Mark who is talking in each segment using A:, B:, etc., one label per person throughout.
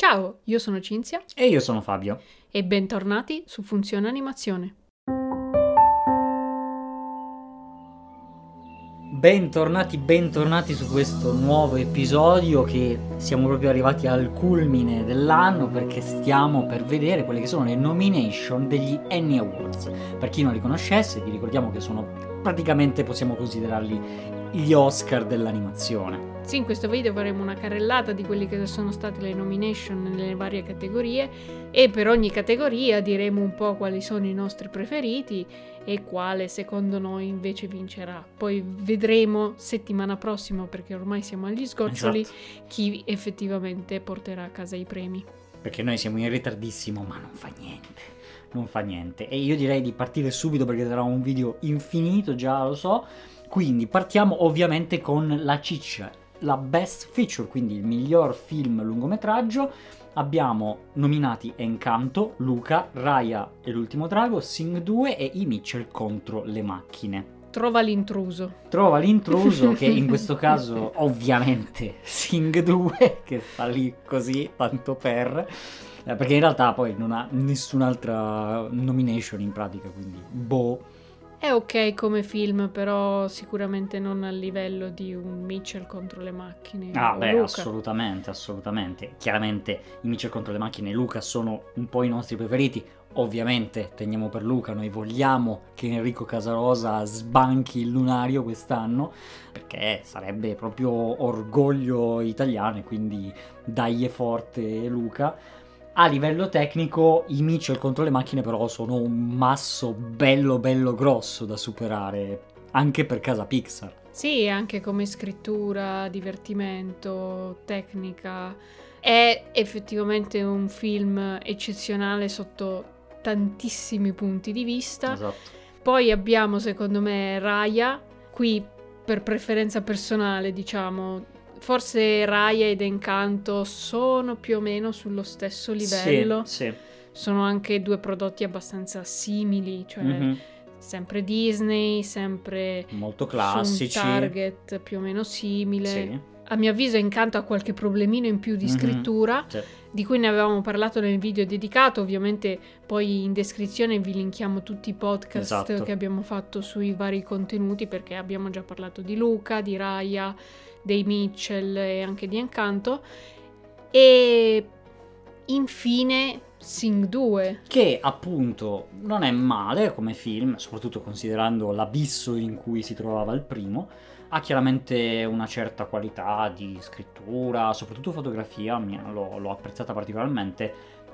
A: Ciao, io sono Cinzia
B: E io sono Fabio.
A: e bentornati su Funzione Animazione.
B: Bentornati, bentornati su questo nuovo episodio che siamo proprio arrivati al culmine dell'anno perché stiamo per vedere quelle che sono le nomination degli Annie Awards. Per chi non li conoscesse, vi ricordiamo che sono praticamente, possiamo considerarli gli Oscar dell'animazione.
A: Sì, in questo video faremo una carrellata di quelle che sono state le nomination nelle varie categorie e per ogni categoria diremo un po' quali sono i nostri preferiti e quale secondo noi invece vincerà. Poi vedremo settimana prossima, perché ormai siamo agli sgoccioli,
B: Esatto.
A: chi effettivamente porterà a casa i premi.
B: Perché noi siamo in ritardissimo, ma non fa niente. Non fa niente. E io direi di partire subito perché sarà un video infinito, già lo so. Quindi partiamo ovviamente con la ciccia, la best feature, quindi il miglior film lungometraggio. Abbiamo nominati Encanto, Luca, Raya e l'ultimo drago, Sing 2 e I Mitchell contro le macchine.
A: Trova l'intruso.
B: Trova l'intruso che in questo caso ovviamente Sing 2 che sta lì così tanto per eh, perché in realtà poi non ha nessun'altra nomination in pratica quindi boh
A: È ok come film, però sicuramente non a livello di un Mitchell contro le macchine.
B: ah beh
A: Luca.
B: assolutamente assolutamente chiaramente i Mitchell contro le macchine e Luca sono un po' i nostri preferiti ovviamente teniamo per Luca noi vogliamo che Enrico Casarosa sbanchi il lunario quest'anno perché sarebbe proprio orgoglio italiano e quindi dagli forte Luca. A livello tecnico i Mitchell contro le macchine però sono un masso bello bello grosso da superare anche per casa Pixar.
A: Sì, anche come scrittura, divertimento, tecnica. È effettivamente un film eccezionale sotto tantissimi punti di vista.
B: Esatto.
A: Poi abbiamo, secondo me, Raya. Qui per preferenza personale, diciamo. Forse Raya ed Encanto sono più o meno sullo stesso livello.
B: Sì, sì.
A: Sono anche due prodotti abbastanza simili, cioè
B: Mhm.
A: sempre Disney, sempre
B: Molto classici.
A: un target più o meno simile.
B: Sì.
A: A mio avviso Encanto ha qualche problemino in più di
B: Mhm.
A: scrittura,
B: Sì.
A: di cui ne avevamo parlato nel video dedicato, ovviamente poi in descrizione vi linkiamo tutti i podcast
B: Esatto.
A: che abbiamo fatto sui vari contenuti perché abbiamo già parlato di Luca, di Raya, dei Mitchell e anche di Encanto. E infine Sing 2.
B: Che appunto non è male come film, soprattutto considerando l'abisso in cui si trovava il primo. Ha chiaramente una certa qualità di scrittura, soprattutto fotografia, l'ho, l'ho apprezzata particolarmente,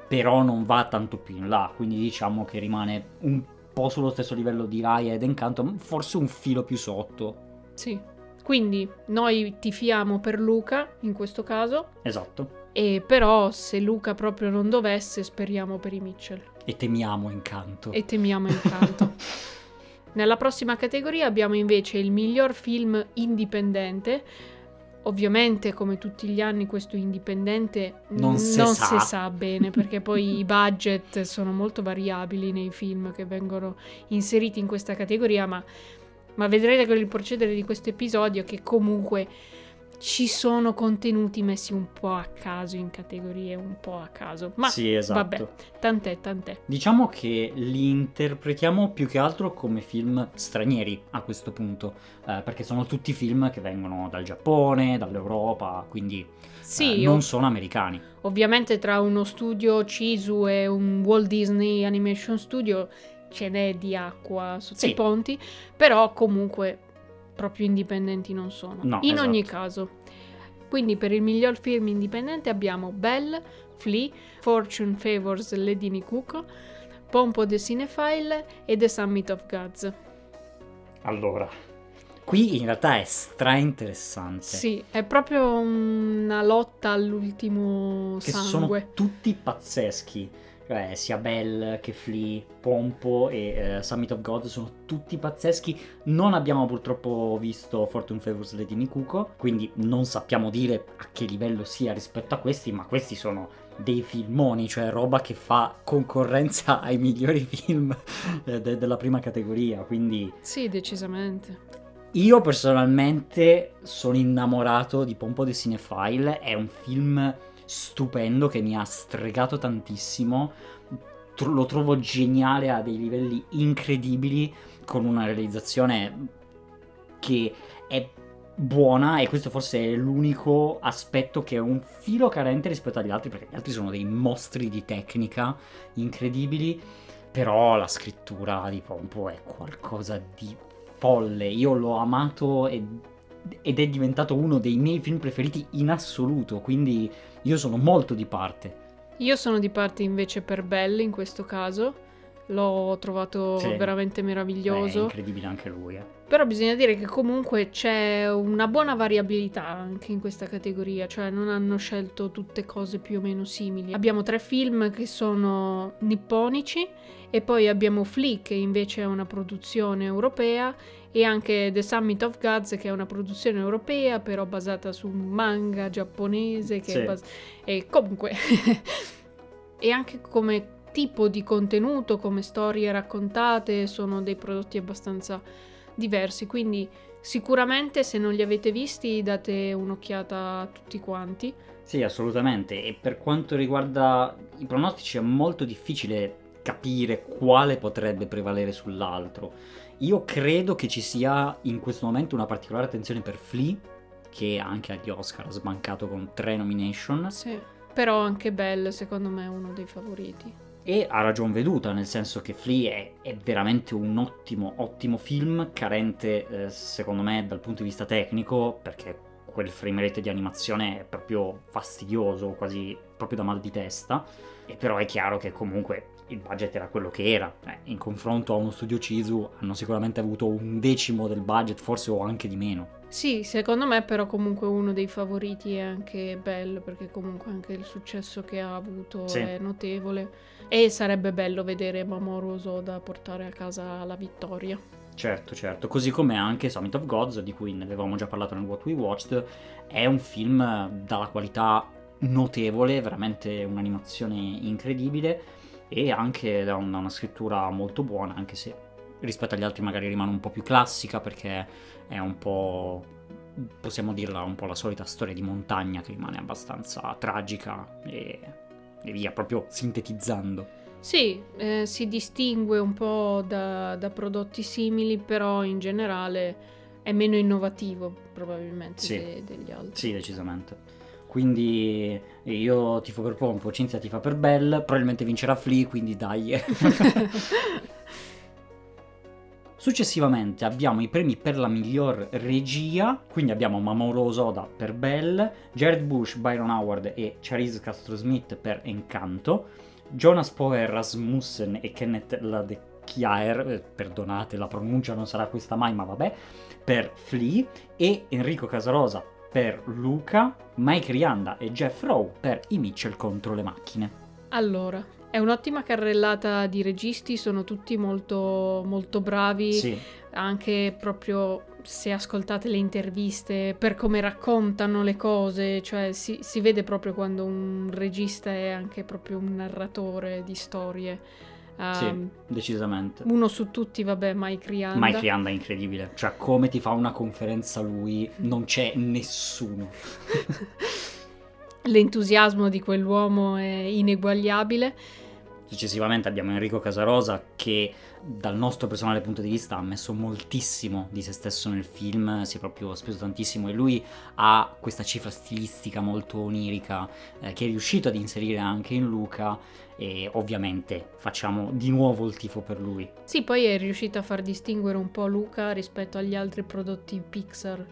B: però non va tanto più in là, quindi diciamo che rimane un po' sullo stesso livello di Raya ed Encanto, forse un filo più sotto.
A: Sì. Quindi noi tifiamo per Luca in questo caso.
B: Esatto.
A: E però se Luca proprio non dovesse, speriamo per i Mitchell.
B: E temiamo Encanto.
A: E temiamo incanto. Nella prossima categoria abbiamo invece il miglior film indipendente. Ovviamente, come tutti gli anni, questo indipendente
B: Non
A: n-
B: si
A: non
B: sa.
A: si sa bene perché poi i budget sono molto variabili nei film che vengono inseriti in questa categoria, ma, ma vedrete con il procedere di questo episodio che comunque ci sono contenuti messi un po' a caso in categorie un po' a caso. Ma
B: sì, esatto.
A: vabbè, tant'è, tant'è.
B: Diciamo che li interpretiamo più che altro come film stranieri a questo punto, eh, perché sono tutti film che vengono dal Giappone, dall'Europa, quindi
A: Sì,
B: eh, non
A: ov-
B: sono americani.
A: Ovviamente tra uno studio Cisu e un Walt Disney Animation Studio ce n'è di acqua sotto
B: Sì.
A: i ponti, però comunque proprio indipendenti non sono.
B: No,
A: In
B: esatto.
A: ogni caso. Quindi per il miglior film indipendente abbiamo Belle, Flea, Fortune Favors Lady Nikuko, Pompo the Cinephile e The Summit of Gods.
B: Allora, qui in realtà è stra interessante.
A: Sì, è proprio una lotta all'ultimo
B: Che
A: sangue.
B: sono tutti pazzeschi. Cioè, sia Belle che Flea, Pompo e eh, Summit of God sono tutti pazzeschi. Non abbiamo purtroppo visto Fortune Favors Lady Nikuko, quindi non sappiamo dire a che livello sia rispetto a questi, ma questi sono dei filmoni, cioè roba che fa concorrenza ai migliori film eh, de- della prima categoria, quindi
A: Sì, decisamente.
B: io personalmente sono innamorato di Pompo de Cinephile, è un film stupendo che mi ha stregato tantissimo. Tro- lo trovo geniale a dei livelli incredibili con una realizzazione che è buona e questo forse è l'unico aspetto che è un filo carente rispetto agli altri perché gli altri sono dei mostri di tecnica incredibili però la scrittura di Pompo è qualcosa di folle io l'ho amato ed, ed è diventato uno dei miei film preferiti in assoluto quindi io sono molto di parte
A: io sono di parte invece per Belle in questo caso l'ho trovato
B: Sì.
A: veramente
B: è
A: meraviglioso
B: incredibile anche lui eh.
A: Però bisogna dire che comunque c'è una buona variabilità anche in questa categoria, cioè non hanno scelto tutte cose più o meno simili. Abbiamo tre film che sono nipponici e poi abbiamo Flea che invece è una produzione europea e anche The Summit of Gods che è una produzione europea però basata su un manga giapponese che
B: Sì.
A: bas- e comunque e anche come tipo di contenuto, come storie raccontate, sono dei prodotti abbastanza diversi, quindi sicuramente se non li avete visti date un'occhiata a tutti quanti.
B: Sì, assolutamente. E per quanto riguarda i pronostici è molto difficile capire quale potrebbe prevalere sull'altro. Io credo che ci sia in questo momento una particolare attenzione per Flea, che anche agli Oscar ha sbancato con tre nomination,
A: Sì. Però anche Belle secondo me è uno dei favoriti.
B: e ha ragion veduta, nel senso che Flea è, è veramente un ottimo, ottimo film, carente eh, secondo me dal punto di vista tecnico, perché quel frame rate di animazione è proprio fastidioso, quasi proprio da mal di testa, e però è chiaro che comunque il budget era quello che era, Eh, in confronto a uno studio Cisu hanno sicuramente avuto un decimo del budget, forse o anche di meno.
A: Sì, secondo me però comunque uno dei favoriti è anche Belle perché comunque anche il successo che ha avuto
B: Sì.
A: è notevole e sarebbe bello vedere Mamoru Osoda portare a casa la vittoria.
B: Certo, certo, così come anche Summit of Gods, di cui ne avevamo già parlato nel What We Watched, è un film dalla qualità notevole, veramente un'animazione incredibile e anche da una, una scrittura molto buona, anche se rispetto agli altri magari rimane un po' più classica perché è un po', possiamo dirla, un po' la solita storia di montagna che rimane abbastanza tragica e, e via, proprio sintetizzando.
A: Sì, eh, si distingue un po' da, da prodotti simili, però in generale è meno innovativo probabilmente
B: Sì.
A: de- degli altri.
B: Sì, decisamente. Quindi io tifo per Pompo, Cinzia tifa per Bell, probabilmente vincerà Flea, quindi dai. Successivamente abbiamo i premi per la miglior regia, quindi abbiamo Mamoru Osoda per Bell, Jared Bush, Byron Howard e Charisse Castro-Smith per Encanto, Jonas Poe Rasmussen e Kenneth Ladecchiaer, eh, perdonate la pronuncia non sarà questa mai ma vabbè, per Flea e Enrico Casarosa per Luca, Mike Rianda e Jeff Rowe per I Mitchell contro le macchine.
A: Allora, è un'ottima carrellata di registi, sono tutti molto, molto bravi,
B: Sì,
A: anche proprio se ascoltate le interviste, per come raccontano le cose, cioè si, si vede proprio quando un regista è anche proprio un narratore di storie.
B: sì,
A: Um,
B: decisamente.
A: Uno su tutti, vabbè, Mike Rianda.
B: Mike Rianda è incredibile, cioè come ti fa una conferenza lui, non c'è nessuno.
A: L'entusiasmo di quell'uomo è ineguagliabile.
B: Successivamente abbiamo Enrico Casarosa che dal nostro personale punto di vista ha messo moltissimo di se stesso nel film, si è proprio speso tantissimo e lui ha questa cifra stilistica molto onirica eh, che è riuscito ad inserire anche in Luca e ovviamente facciamo di nuovo il tifo per lui.
A: Sì, poi è riuscito a far distinguere un po' Luca rispetto agli altri prodotti Pixar.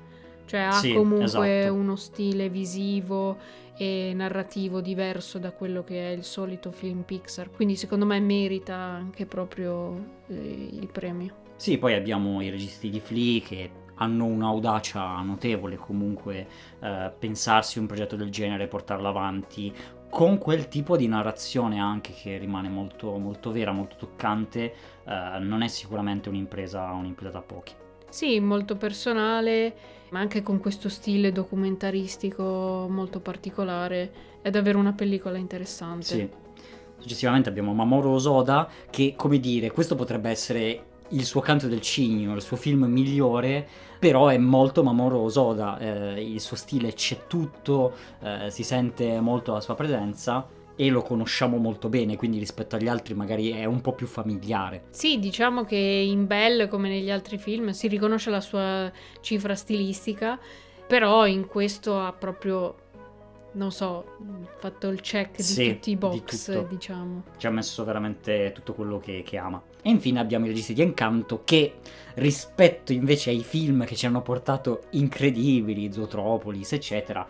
A: Cioè ha
B: Sì,
A: comunque
B: esatto.
A: uno stile visivo e narrativo diverso da quello che è il solito film Pixar. Quindi secondo me merita anche proprio eh, il premio.
B: Sì, poi abbiamo i registi di Flea che hanno un'audacia notevole comunque eh, pensarsi un progetto del genere, portarlo avanti con quel tipo di narrazione anche che rimane molto, molto vera, molto toccante, eh, non è sicuramente un'impresa, un'impresa da pochi.
A: Sì, molto personale, ma anche con questo stile documentaristico molto particolare. È davvero una pellicola interessante.
B: Sì. Successivamente abbiamo Mamoru Osoda che, come dire, questo potrebbe essere il suo canto del cigno, il suo film migliore, però è molto Mamoru Osoda, eh, il suo stile c'è tutto, eh, si sente molto la sua presenza e lo conosciamo molto bene, quindi rispetto agli altri magari è un po' più familiare.
A: Sì, diciamo che in Belle, come negli altri film, si riconosce la sua cifra stilistica, però in questo ha proprio non so, fatto il check di
B: Sì,
A: tutti i
B: di
A: box,
B: tutto.
A: diciamo.
B: Ci ha messo veramente tutto quello che, che ama. E infine abbiamo i registi di Encanto che rispetto invece ai film che ci hanno portato incredibili, Zootropolis, eccetera,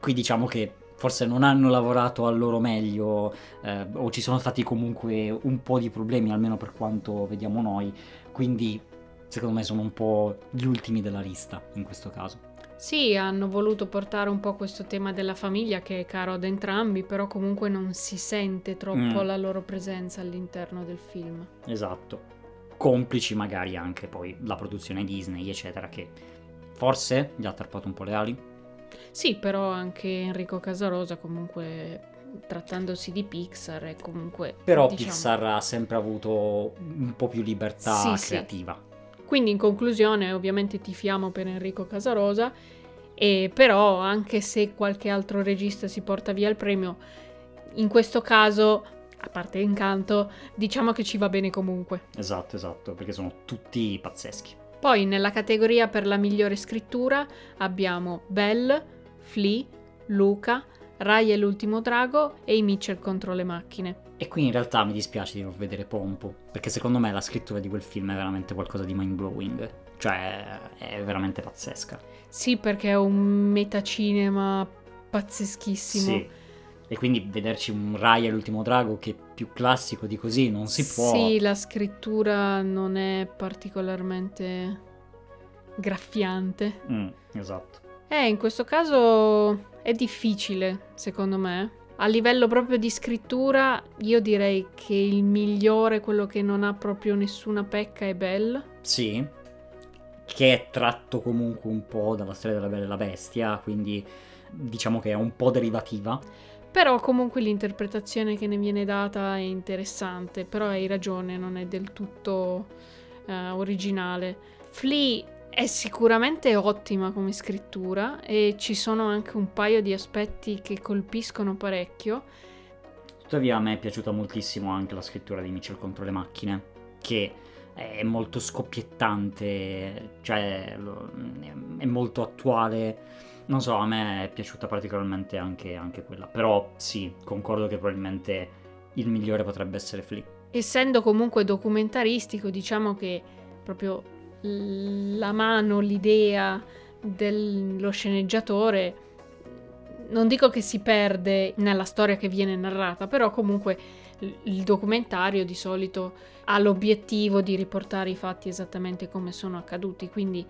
B: qui diciamo che forse non hanno lavorato al loro meglio eh, o ci sono stati comunque un po' di problemi, almeno per quanto vediamo noi, quindi secondo me sono un po' gli ultimi della lista in questo caso.
A: Sì, hanno voluto portare un po' questo tema della famiglia che è caro ad entrambi, però comunque non si sente troppo
B: Mm.
A: la loro presenza all'interno del film.
B: Esatto. Complici magari anche poi la produzione Disney, eccetera, che forse gli ha tarpato un po' le ali.
A: Sì, però anche Enrico Casarosa comunque trattandosi di Pixar è comunque
B: Però
A: diciamo-
B: Pixar ha sempre avuto un po' più libertà
A: Sì, sì.
B: creativa.
A: Quindi in conclusione ovviamente tifiamo per Enrico Casarosa e però anche se qualche altro regista si porta via il premio, in questo caso, a parte Incanto, diciamo che ci va bene comunque.
B: Esatto, esatto, perché sono tutti pazzeschi.
A: Poi nella categoria per la migliore scrittura abbiamo Belle, Flea, Luca, Rai e l'ultimo drago e i Mitchell contro le macchine.
B: E qui in realtà mi dispiace di non vedere Pompo, perché secondo me la scrittura di quel film è veramente qualcosa di mind blowing. Cioè, è veramente pazzesca.
A: Sì, perché è un metacinema pazzeschissimo.
B: Sì. E quindi vederci un Rai e l'ultimo drago che è più classico di così non si può.
A: Sì, la scrittura non è particolarmente graffiante.
B: Mm, esatto.
A: Eh, in questo caso è difficile, secondo me. A livello proprio di scrittura, io direi che il migliore, quello che non ha proprio nessuna pecca, è Belle.
B: Sì, che è tratto comunque un po' dalla storia della Bella e la Bestia, quindi diciamo che è un po' derivativa.
A: Però comunque l'interpretazione che ne viene data è interessante, però hai ragione, non è del tutto eh, originale. Flea è sicuramente ottima come scrittura e ci sono anche un paio di aspetti che colpiscono parecchio.
B: Tuttavia a me è piaciuta moltissimo anche la scrittura di Mitchell contro le macchine, che è molto scoppiettante, cioè lo- è molto attuale. Non so, a me è piaciuta particolarmente anche, anche quella. Però sì, concordo che probabilmente il migliore potrebbe essere Flea.
A: Essendo comunque documentaristico, diciamo che proprio la mano, l'idea dello sceneggiatore, non dico che si perde nella storia che viene narrata, però comunque il documentario di solito ha l'obiettivo di riportare i fatti esattamente come sono accaduti, quindi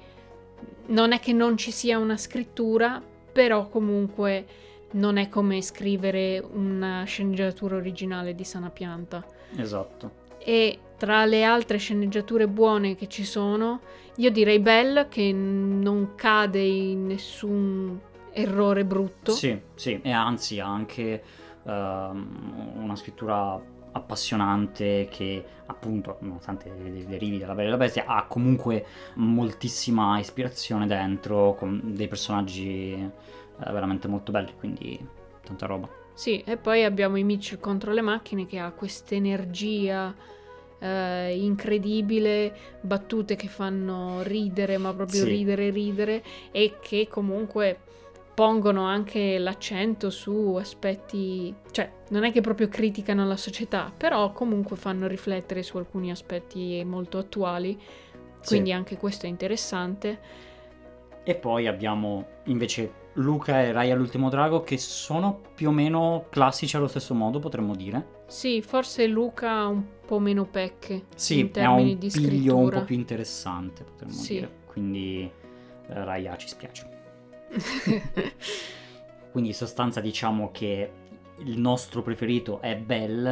A: non è che non ci sia una scrittura, però comunque non è come scrivere una sceneggiatura originale di Sana Pianta.
B: Esatto.
A: E tra le altre sceneggiature buone che ci sono, io direi Belle che non cade in nessun errore brutto.
B: Sì, sì, e anzi ha anche ehm, una scrittura appassionante che appunto, nonostante de- derivi dalla Bella e la Bestia, ha comunque moltissima ispirazione dentro, con dei personaggi eh, veramente molto belli, quindi tanta roba.
A: Sì, e poi abbiamo i Mitchell contro le macchine che ha quest'energia eh, incredibile, battute che fanno ridere, ma proprio
B: Sì.
A: ridere, ridere, e che comunque pongono anche l'accento su aspetti, cioè non è che proprio criticano la società, però comunque fanno riflettere su alcuni aspetti molto attuali, quindi anche questo è interessante.
B: E poi abbiamo invece Luca e Rai all'ultimo drago che sono più o meno classici allo stesso modo, potremmo dire.
A: Sì, forse Luca ha un po' meno pecche
B: Sì,
A: termini
B: un
A: di
B: piglio
A: scrittura.
B: un po' più interessante, potremmo
A: Sì.
B: dire. Quindi eh, Raya ci spiace. Quindi in sostanza diciamo che il nostro preferito è Bell.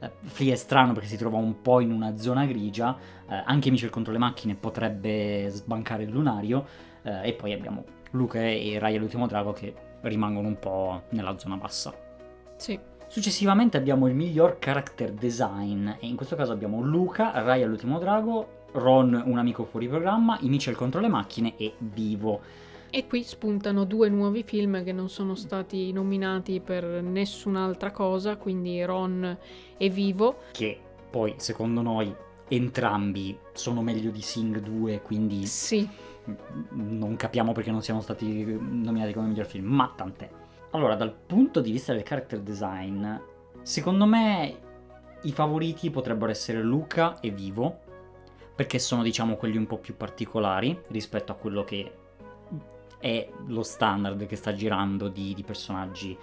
B: Eh, Flea è strano perché si trova un po' in una zona grigia. eh, anche Mitchell contro le macchine potrebbe sbancare il lunario. eh, e poi abbiamo Luca e Raya l'ultimo drago che rimangono un po' nella zona bassa.
A: Sì.
B: Successivamente abbiamo il miglior character design e in questo caso abbiamo Luca, Raya l'ultimo drago Ron, un amico fuori programma, I Mitchell contro le macchine e Vivo.
A: E qui spuntano due nuovi film che non sono stati nominati per nessun'altra cosa, quindi Ron e Vivo.
B: Che poi, secondo noi, entrambi sono meglio di Sing 2, quindi
A: Sì,
B: non capiamo perché non siano stati nominati come miglior film, ma tant'è. Allora, dal punto di vista del character design, secondo me i favoriti potrebbero essere Luca e Vivo, perché sono diciamo quelli un po' più particolari rispetto a quello che è lo standard che sta girando di, di personaggi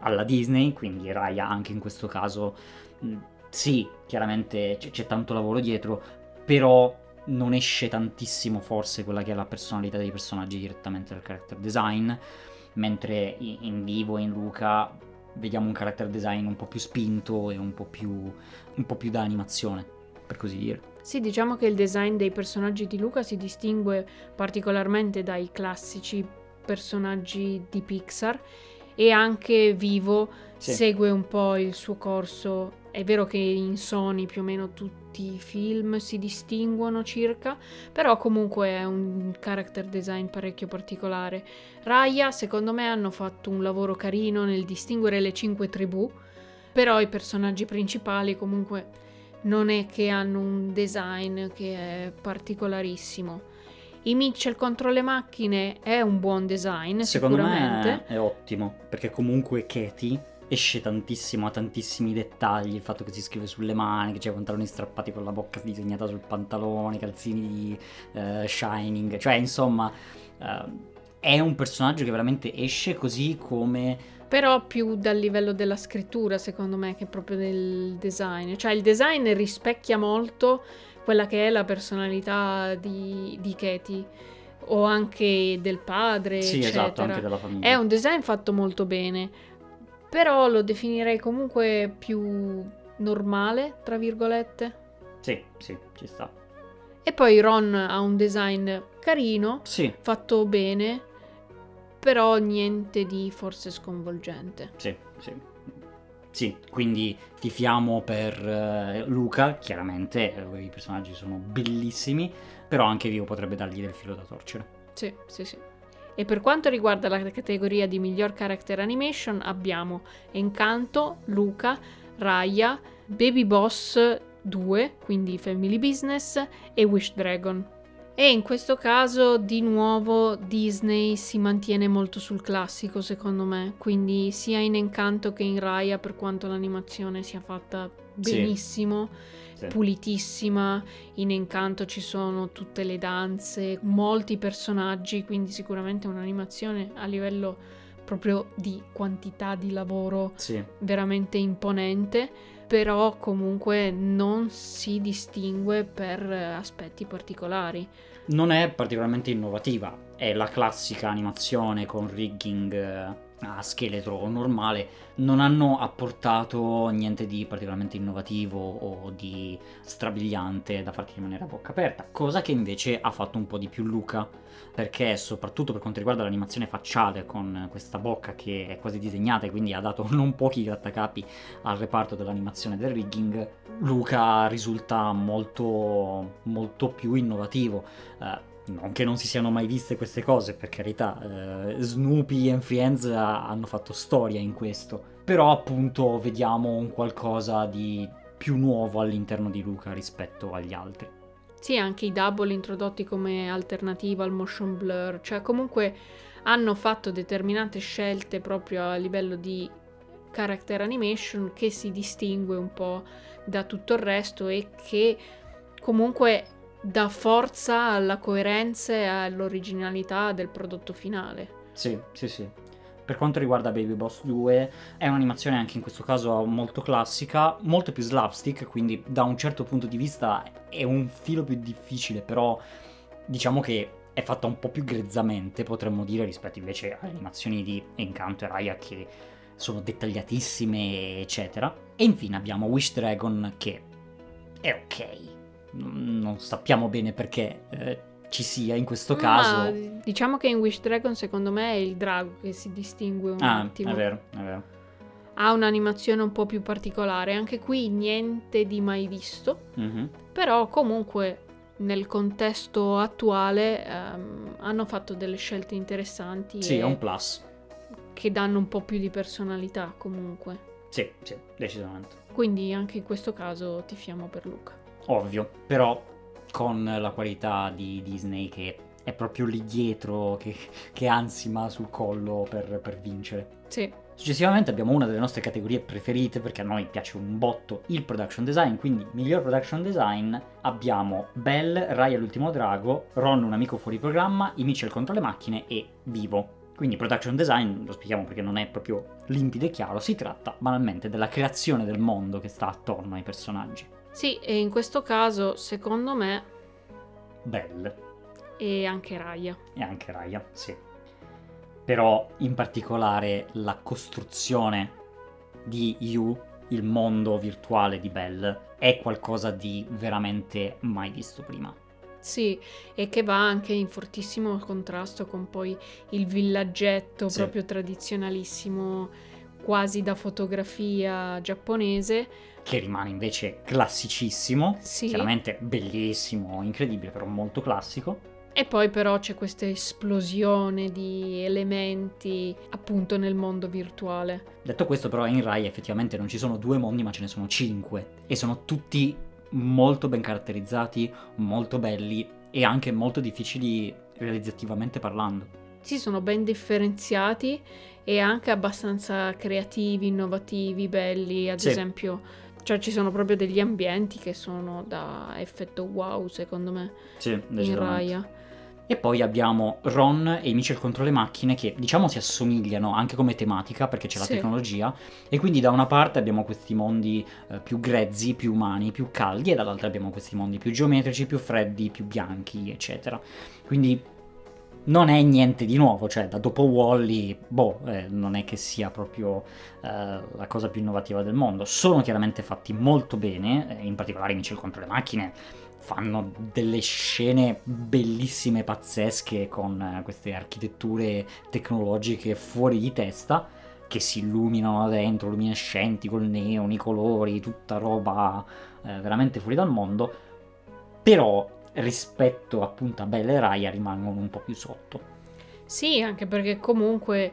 B: alla Disney, quindi Raya anche in questo caso mh, sì, chiaramente c'è, c'è tanto lavoro dietro, però non esce tantissimo forse quella che è la personalità dei personaggi direttamente dal character design, mentre in, Vivo in Luca vediamo un character design un po' più spinto e un po' più, un po' più da animazione, per così dire.
A: Sì, diciamo che il design dei personaggi di Luca si distingue particolarmente dai classici personaggi di Pixar e anche Vivo
B: Sì.
A: segue un po' il suo corso. È vero che in Sony più o meno tutti i film si distinguono circa, però comunque è un character design parecchio particolare. Raya, secondo me, hanno fatto un lavoro carino nel distinguere le cinque tribù, però i personaggi principali comunque non è che hanno un design che è particolarissimo. I Mitchell contro le macchine è un buon design,
B: Secondo
A: sicuramente.
B: me è ottimo, perché comunque Katie esce tantissimo, ha tantissimi dettagli, il fatto che si scrive sulle mani, che c'è i pantaloni strappati con la bocca disegnata sul pantalone, calzini di eh, Shining, cioè insomma eh, è un personaggio che veramente esce così come
A: Però più dal livello della scrittura, secondo me, che proprio del design. Cioè il design rispecchia molto quella che è la personalità di, di Katie o anche del padre,
B: sì,
A: eccetera.
B: esatto, anche della famiglia.
A: È un design fatto molto bene, però lo definirei comunque più normale, tra virgolette.
B: Sì, sì, ci sta.
A: E poi Ron ha un design carino,
B: Sì,
A: fatto bene, però niente di forse sconvolgente.
B: sì, sì. Sì, quindi tifiamo per eh, Luca, chiaramente eh, i personaggi sono bellissimi, però anche Vivo potrebbe dargli del filo da torcere.
A: Sì, sì, sì. E per quanto riguarda la categoria di miglior character animation abbiamo Encanto, Luca, Raya, Baby Boss 2, quindi Family Business, e Wish Dragon. E in questo caso di nuovo Disney si mantiene molto sul classico secondo me, quindi sia in Encanto che in Raya per quanto l'animazione sia fatta benissimo,
B: Sì.
A: pulitissima, in Encanto ci sono tutte le danze, molti personaggi, quindi sicuramente un'animazione a livello proprio di quantità di lavoro
B: Sì,
A: veramente imponente, però comunque non si distingue per eh, aspetti particolari.
B: non è particolarmente innovativa, è la classica animazione con rigging eh, a scheletro normale, non hanno apportato niente di particolarmente innovativo o di strabiliante da farti rimanere a bocca aperta, cosa che invece ha fatto un po' di più Luca, perché soprattutto per quanto riguarda l'animazione facciale con questa bocca che è quasi disegnata e quindi ha dato non pochi grattacapi al reparto dell'animazione del rigging, Luca risulta molto, molto più innovativo. Eh, non che non si siano mai viste queste cose, per carità, eh, Snoopy e Friends ha- hanno fatto storia in questo, però appunto vediamo un qualcosa di più nuovo all'interno di Luca rispetto agli altri.
A: Sì, anche i double introdotti come alternativa al motion blur, cioè comunque hanno fatto determinate scelte proprio a livello di character animation che si distingue un po' da tutto il resto e che comunque dà forza alla coerenza e all'originalità del prodotto finale.
B: Sì, sì, sì. Per quanto riguarda Baby Boss 2, è un'animazione anche in questo caso molto classica, molto più slapstick, quindi da un certo punto di vista è un filo più difficile, però diciamo che è fatta un po' più grezzamente, potremmo dire, rispetto invece alle animazioni di Encanto e Raya che sono dettagliatissime, eccetera. E infine abbiamo Wish Dragon che è ok. Non sappiamo bene perché eh, ci sia in questo caso.
A: Ma diciamo che in Wish Dragon secondo me è il drago che si distingue un
B: Ah,
A: attimo.
B: è vero, è vero.
A: ha un'animazione un po' più particolare. Anche qui niente di mai visto,
B: Mhm.
A: però comunque nel contesto attuale ehm, hanno fatto delle scelte interessanti
B: Sì, è un plus.
A: che danno un po' più di personalità comunque.
B: Sì, sì, decisamente.
A: Quindi anche in questo caso tifiamo per Luca.
B: Ovvio, però con la qualità di Disney che è proprio lì dietro, che, che ansima sul collo per, per vincere.
A: Sì,
B: Successivamente abbiamo una delle nostre categorie preferite perché a noi piace un botto il production design, quindi miglior production design abbiamo Belle, Raya l'ultimo drago, Ron un amico fuori programma, I Mitchell contro le macchine e Vivo. Quindi production design, lo spieghiamo perché non è proprio limpido e chiaro, si tratta banalmente della creazione del mondo che sta attorno ai personaggi.
A: Sì, e in questo caso secondo me
B: Belle
A: e anche Raya.
B: e anche Raya, sì. Però in particolare la costruzione di You, il mondo virtuale di Belle, è qualcosa di veramente mai visto prima.
A: Sì, e che va anche in fortissimo contrasto con poi il villaggetto
B: Sì.
A: proprio tradizionalissimo, quasi da fotografia giapponese.
B: Che rimane invece classicissimo,
A: Sì.
B: chiaramente bellissimo, incredibile, però molto classico.
A: E poi però c'è questa esplosione di elementi appunto nel mondo virtuale.
B: Detto questo, però, in Rai effettivamente non ci sono due mondi, ma ce ne sono cinque. E sono tutti molto ben caratterizzati, molto belli e anche molto difficili realizzativamente parlando.
A: Sì, sono ben differenziati e anche abbastanza creativi, innovativi, belli. Ad
B: Sì.
A: esempio, cioè ci sono proprio degli ambienti che sono da effetto wow, secondo me,
B: Sì,
A: in Raya.
B: E poi abbiamo Ron e i Mitchell contro le macchine che diciamo si assomigliano anche come tematica perché c'è la
A: Sì.
B: tecnologia e quindi da una parte abbiamo questi mondi eh, più grezzi, più umani, più caldi e dall'altra abbiamo questi mondi più geometrici, più freddi, più bianchi, eccetera. Quindi non è niente di nuovo, cioè da dopo Wally, boh, eh, non è che sia proprio eh, la cosa più innovativa del mondo. Sono chiaramente fatti molto bene, eh, in particolare i Mitchell contro le macchine fanno delle scene bellissime, pazzesche, con eh, queste architetture tecnologiche fuori di testa, che si illuminano dentro, luminescenti, col neon, i colori, tutta roba eh, veramente fuori dal mondo, però rispetto appunto a Bella e Raya rimangono un po' più sotto.
A: Sì, anche perché comunque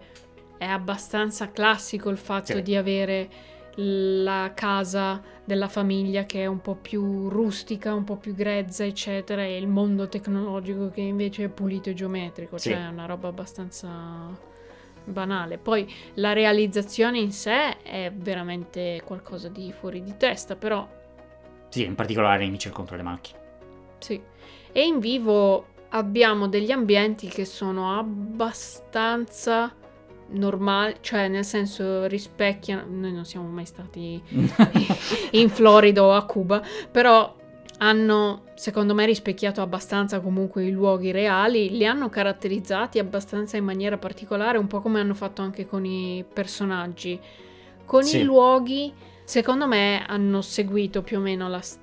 A: è abbastanza classico il fatto
B: Sì.
A: di avere la casa della famiglia che è un po' più rustica, un po' più grezza, eccetera, e il mondo tecnologico che invece è pulito e geometrico,
B: Sì.
A: cioè è una roba abbastanza banale. Poi la realizzazione in sé è veramente qualcosa di fuori di testa, però
B: Sì, in particolare i Mitchell contro le macchine.
A: Sì. E in vivo abbiamo degli ambienti che sono abbastanza normali, cioè nel senso rispecchiano, noi non siamo mai stati in Florida o a Cuba, però hanno secondo me rispecchiato abbastanza comunque i luoghi reali, li hanno caratterizzati abbastanza in maniera particolare, un po' come hanno fatto anche con i personaggi. Con
B: Sì.
A: i luoghi, secondo me, hanno seguito più o meno la s-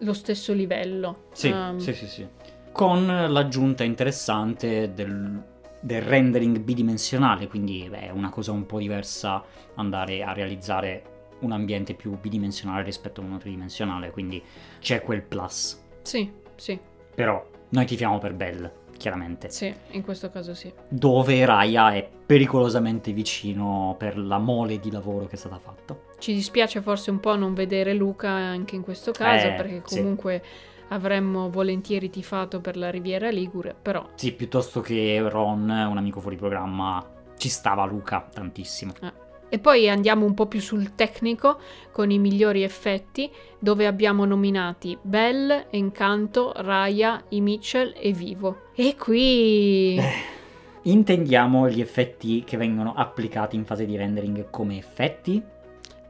A: lo stesso livello.
B: Sì,
A: Ehm,
B: sì, sì, sì. Con l'aggiunta interessante del, del rendering bidimensionale, quindi beh, è una cosa un po' diversa andare a realizzare un ambiente più bidimensionale rispetto a uno tridimensionale, quindi c'è quel plus.
A: Sì, sì,
B: Però noi tifiamo per Bell, chiaramente.
A: sì, in questo caso sì.
B: Dove Raya è pericolosamente vicino per la mole di lavoro che è stata fatta.
A: Ci dispiace forse un po' non vedere Luca anche in questo caso,
B: Eh,
A: perché
B: sì.
A: comunque avremmo volentieri tifato per la Riviera Ligure, però
B: Sì, piuttosto che Ron, un amico fuori programma, ci stava Luca tantissimo.
A: E poi andiamo un po' più sul tecnico con i migliori effetti, dove abbiamo nominati Belle, Encanto, Raya, i Mitchell e Vivo. E qui
B: Intendiamo gli effetti che vengono applicati in fase di rendering come effetti?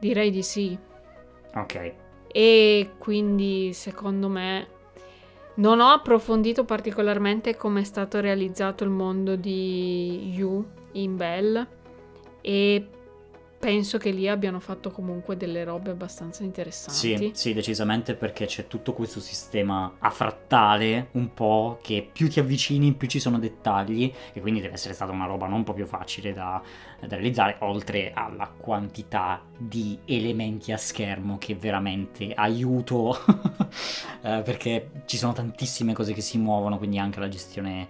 A: Direi di sì.
B: Ok.
A: E quindi secondo me non ho approfondito particolarmente come è stato realizzato il mondo di You in Belle e penso che lì abbiano fatto comunque delle robe abbastanza interessanti.
B: Sì, sì, decisamente perché c'è tutto questo sistema a frattale, un po' che più ti avvicini più ci sono dettagli e quindi deve essere stata una roba non proprio facile da, da realizzare, oltre alla quantità di elementi a schermo che veramente aiuto eh, perché ci sono tantissime cose che si muovono, quindi anche la gestione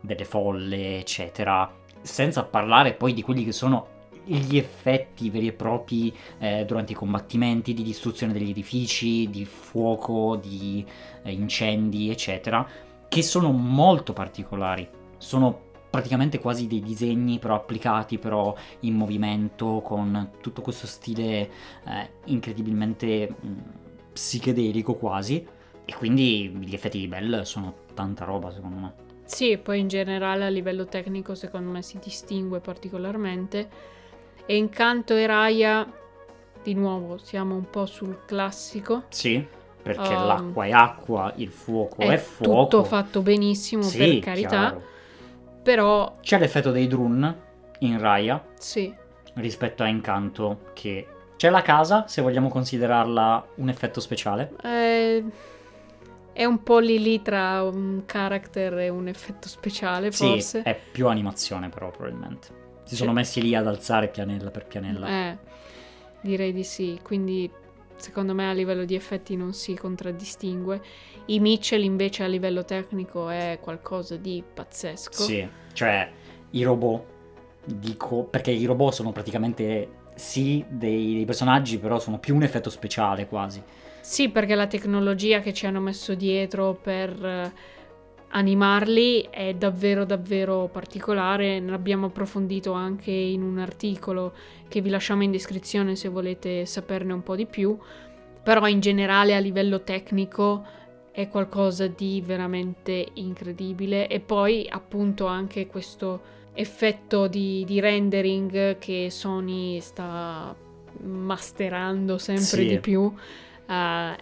B: delle folle, eccetera. Senza parlare poi di quelli che sono gli effetti veri e propri eh, durante i combattimenti di distruzione degli edifici, di fuoco, di eh, incendi, eccetera, che sono molto particolari. Sono praticamente quasi dei disegni però applicati però in movimento con tutto questo stile eh, incredibilmente mh, mm, psichedelico quasi e quindi gli effetti di Bell sono tanta roba secondo me.
A: Sì, poi in generale a livello tecnico secondo me si distingue particolarmente e Incanto e Raya, di nuovo, siamo un po' sul classico.
B: Sì, perché um, l'acqua è acqua, il fuoco è,
A: è
B: fuoco.
A: Tutto fatto benissimo, sì, per carità. Chiaro. Però...
B: C'è l'effetto dei drone in Raya.
A: Sì.
B: Rispetto a Incanto, che... C'è la casa, se vogliamo considerarla un effetto speciale.
A: Eh... È un po' lì lì tra un character e un effetto speciale, forse.
B: Sì, è più animazione però, probabilmente. Si sono messi lì ad alzare pianella per pianella.
A: Eh, direi di sì. Quindi secondo me a livello di effetti non si contraddistingue. I Mitchell invece a livello tecnico è qualcosa di pazzesco.
B: Sì, cioè i robot, dico, perché i robot sono praticamente sì dei, dei personaggi, però sono più un effetto speciale quasi.
A: Sì, perché la tecnologia che ci hanno messo dietro per animarli è davvero davvero particolare, ne abbiamo approfondito anche in un articolo che vi lasciamo in descrizione se volete saperne un po' di più, però in generale a livello tecnico è qualcosa di veramente incredibile. E poi appunto anche questo effetto di, di rendering che Sony sta masterando sempre sì. di più uh,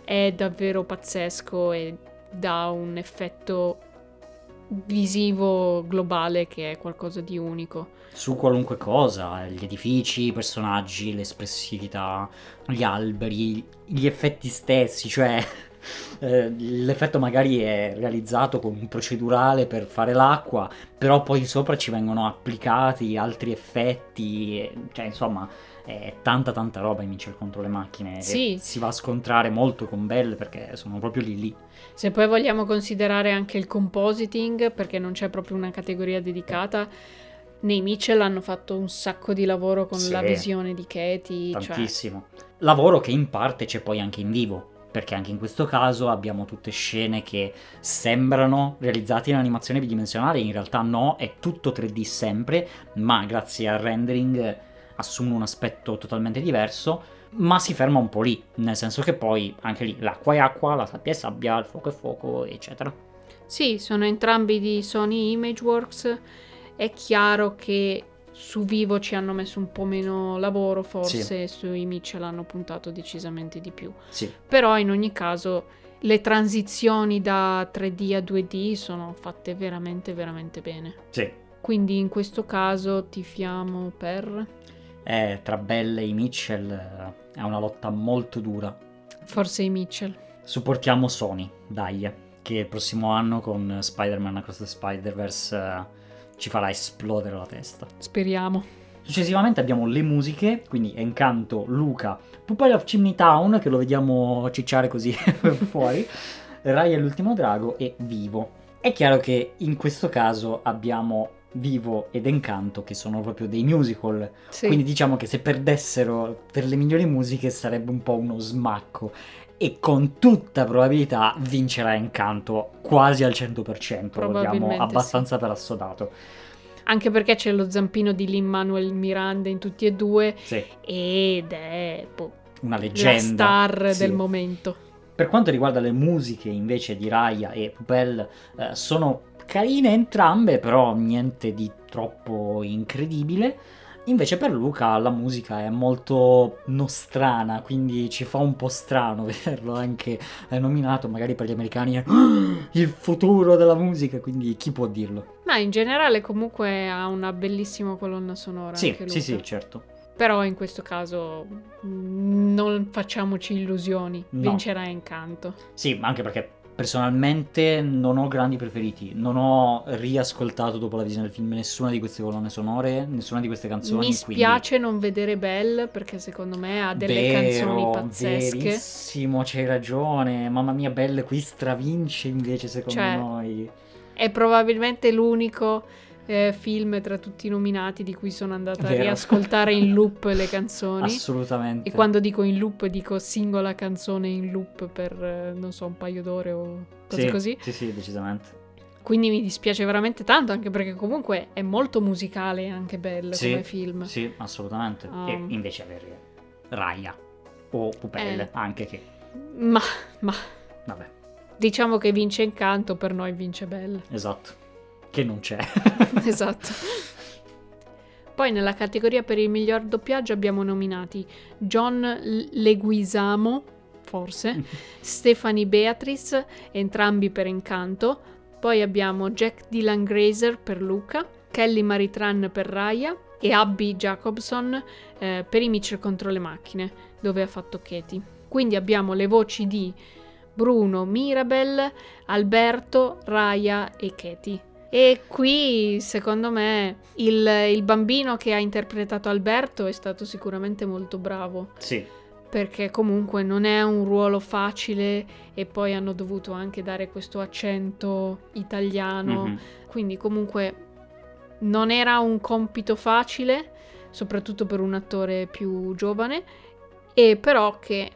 A: è davvero pazzesco e dà un effetto visivo globale che è qualcosa di unico.
B: Su qualunque cosa, gli edifici, i personaggi, l'espressività, gli alberi, gli effetti stessi, cioè eh, l'effetto magari è realizzato con un procedurale per fare l'acqua, però poi sopra ci vengono applicati altri effetti, cioè insomma è tanta tanta roba in Mitchell contro le macchine
A: sì.
B: si va a scontrare molto con Bell perché sono proprio lì lì.
A: Se poi vogliamo considerare anche il compositing, perché non c'è proprio una categoria dedicata, nei Mitchell hanno fatto un sacco di lavoro con sì, la visione di Katie.
B: Cioè tantissimo. Cioè... Lavoro che in parte c'è poi anche in vivo, perché anche in questo caso abbiamo tutte scene che sembrano realizzate in animazione bidimensionale, in realtà no, è tutto 3D sempre, ma grazie al rendering assume un aspetto totalmente diverso, ma si ferma un po' lì, nel senso che poi anche lì l'acqua è acqua, la sabbia è sabbia, il fuoco è fuoco, eccetera.
A: Sì, sono entrambi di Sony Imageworks. È chiaro che su Vivo ci hanno messo un po' meno lavoro, forse sì. sui Mitchell hanno puntato decisamente di più.
B: Sì.
A: Però in ogni caso le transizioni da 3D a 2D sono fatte veramente veramente bene.
B: Sì.
A: Quindi in questo caso tifiamo per
B: eh, tra Bell e i Mitchell eh, è una lotta molto dura.
A: Forse i Mitchell.
B: Supportiamo Sony, dai, che il prossimo anno con Spider-Man Across the Spider-Verse eh, ci farà esplodere la testa.
A: Speriamo.
B: Successivamente abbiamo le musiche, quindi Encanto, Luca, Pupille of Chimney Town, che lo vediamo cicciare così fuori, Rai e l'ultimo drago e Vivo. È chiaro che in questo caso abbiamo Vivo ed Encanto che sono proprio dei musical. Sì. Quindi diciamo che se perdessero per le migliori musiche sarebbe un po' uno smacco. E con tutta probabilità vincerà Encanto quasi al 100%, lo diamo abbastanza sì. per assodato.
A: Anche perché c'è lo zampino di Lin Manuel Miranda in tutti e due
B: sì.
A: ed è boh,
B: una leggenda.
A: La star del momento.
B: Per quanto riguarda le musiche invece di Raya e Pupel, eh, sono carine entrambe, però niente di troppo incredibile. Invece per Luca la musica è molto nostrana, quindi ci fa un po' strano vederlo anche nominato, magari per gli americani è il futuro della musica, quindi chi può dirlo?
A: Ma in generale comunque ha una bellissima colonna sonora.
B: Sì, sì, sì, certo.
A: Però in questo caso mm, non facciamoci illusioni,
B: No.
A: vincerà Incanto.
B: Sì, ma anche perché personalmente non ho grandi preferiti. Non ho riascoltato dopo la visione del film nessuna di queste colonne sonore, nessuna di queste canzoni.
A: Mi
B: quindi-
A: spiace non vedere Belle perché secondo me ha delle
B: Vero,
A: canzoni pazzesche.
B: Verissimo, c'hai ragione. Mamma mia, Belle qui stravince invece secondo
A: Cioè,
B: noi.
A: È probabilmente l'unico eh, film tra tutti i nominati di cui sono andata a
B: Vero.
A: riascoltare in loop le canzoni.
B: Assolutamente.
A: E quando dico in loop dico singola canzone in loop per, eh, non so, un paio d'ore o cose
B: sì,
A: così.
B: Sì, sì, decisamente.
A: Quindi mi dispiace veramente tanto, anche perché comunque è molto musicale anche bello
B: Sì,
A: come film.
B: Sì, assolutamente.
A: Um.
B: E invece avere Raya o Pupelle,
A: Eh.
B: anche che,
A: Ma, ma
B: vabbè,
A: diciamo che vince Incanto, per noi vince Belle.
B: esatto. Che non c'è.
A: esatto. Poi nella categoria per il miglior doppiaggio abbiamo nominati John L- Leguizamo, forse, Stephanie Beatrice, entrambi per Incanto. Poi abbiamo Jack Dylan Grazer per Luca, Kelly Maritran per Raya e Abby Jacobson eh, per I Mitchell contro le macchine, dove ha fatto Katie. Quindi abbiamo le voci di Bruno, Mirabel, Alberto, Raya e Katie. E qui, secondo me, il, il bambino che ha interpretato Alberto è stato sicuramente molto bravo
B: sì,
A: perché comunque non è un ruolo facile e poi hanno dovuto anche dare questo accento italiano,
B: mhm,
A: quindi comunque non era un compito facile, soprattutto per un attore più giovane, e però che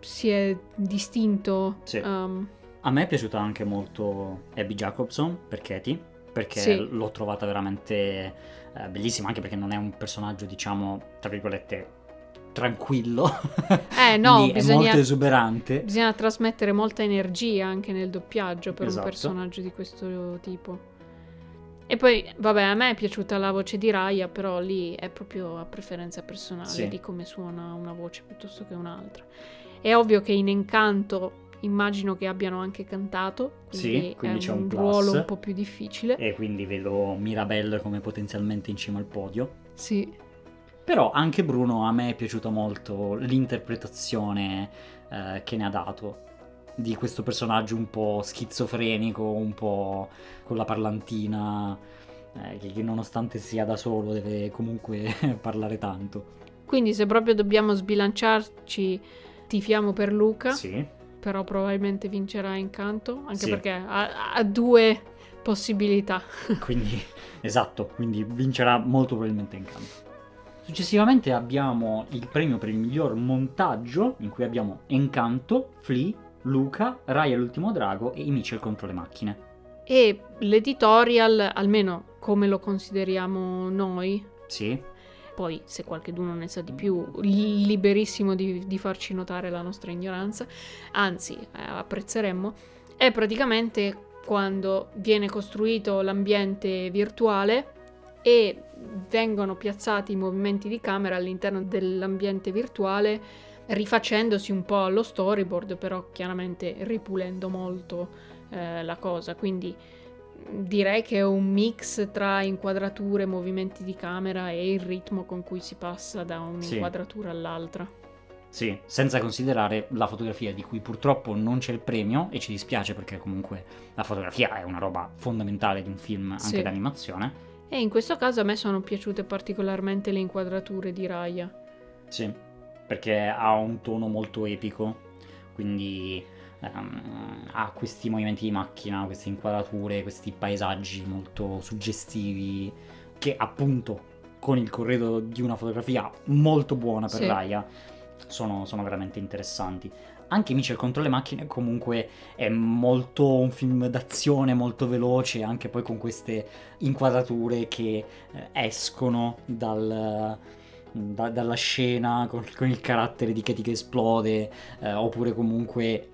A: si è distinto.
B: Sì.
A: um,
B: A me è piaciuta anche molto Abby Jacobson per Katie, perché
A: Sì.
B: l'ho trovata veramente eh, bellissima, anche perché non è un personaggio, diciamo, tra virgolette, tranquillo.
A: Eh, no,
B: Quindi è
A: bisogna-
B: molto esuberante.
A: bisogna trasmettere molta energia anche nel doppiaggio per
B: Esatto.
A: un personaggio di questo tipo. E poi, vabbè, a me è piaciuta la voce di Raya, però lì è proprio a preferenza personale
B: Sì.
A: di come suona una voce piuttosto che un'altra. È ovvio che in Encanto immagino che abbiano anche cantato, quindi,
B: Sì, quindi c'è
A: un,
B: un plus.
A: ruolo un po' più difficile.
B: E quindi vedo Mirabelle come potenzialmente in cima al podio.
A: Sì,
B: Però anche Bruno a me è piaciuta molto l'interpretazione eh, che ne ha dato di questo personaggio un po' schizofrenico, un po' con la parlantina, eh, che, che nonostante sia da solo deve comunque parlare tanto.
A: quindi se proprio dobbiamo sbilanciarci, tifiamo per Luca.
B: Sì,
A: però probabilmente vincerà Incanto, anche
B: Sì.
A: perché ha, ha due possibilità.
B: quindi esatto, quindi vincerà molto probabilmente in campo. Successivamente abbiamo il premio per il miglior montaggio, in cui abbiamo Encanto, Flea, Luca, Raya l'ultimo drago e i Mitchell contro le macchine.
A: E l'editorial, almeno come lo consideriamo noi,
B: Sì,
A: poi se qualcuno ne sa di più, li- liberissimo di, di farci notare la nostra ignoranza, anzi eh, apprezzeremmo, è praticamente quando viene costruito l'ambiente virtuale e vengono piazzati i movimenti di camera all'interno dell'ambiente virtuale rifacendosi un po' allo storyboard però chiaramente ripulendo molto eh, la cosa. Quindi direi che è un mix tra inquadrature, movimenti di camera e il ritmo con cui si passa da
B: Sì.
A: un'inquadratura all'altra.
B: sì, senza considerare la fotografia di cui purtroppo non c'è il premio e ci dispiace perché comunque la fotografia è una roba fondamentale di un film anche
A: Sì.
B: d'animazione.
A: E in questo caso a me sono piaciute particolarmente le inquadrature di Raya.
B: Sì, perché ha un tono molto epico, quindi ehm, ha questi movimenti di macchina, queste inquadrature, questi paesaggi molto suggestivi che appunto con il corredo di una fotografia molto buona per
A: Sì.
B: Raya sono, sono veramente interessanti. Anche Mitchell contro le macchine comunque è molto un film d'azione, molto veloce, anche poi con queste inquadrature che eh, escono dal, da- dalla scena con, con il carattere di Katie che esplode, eh, oppure comunque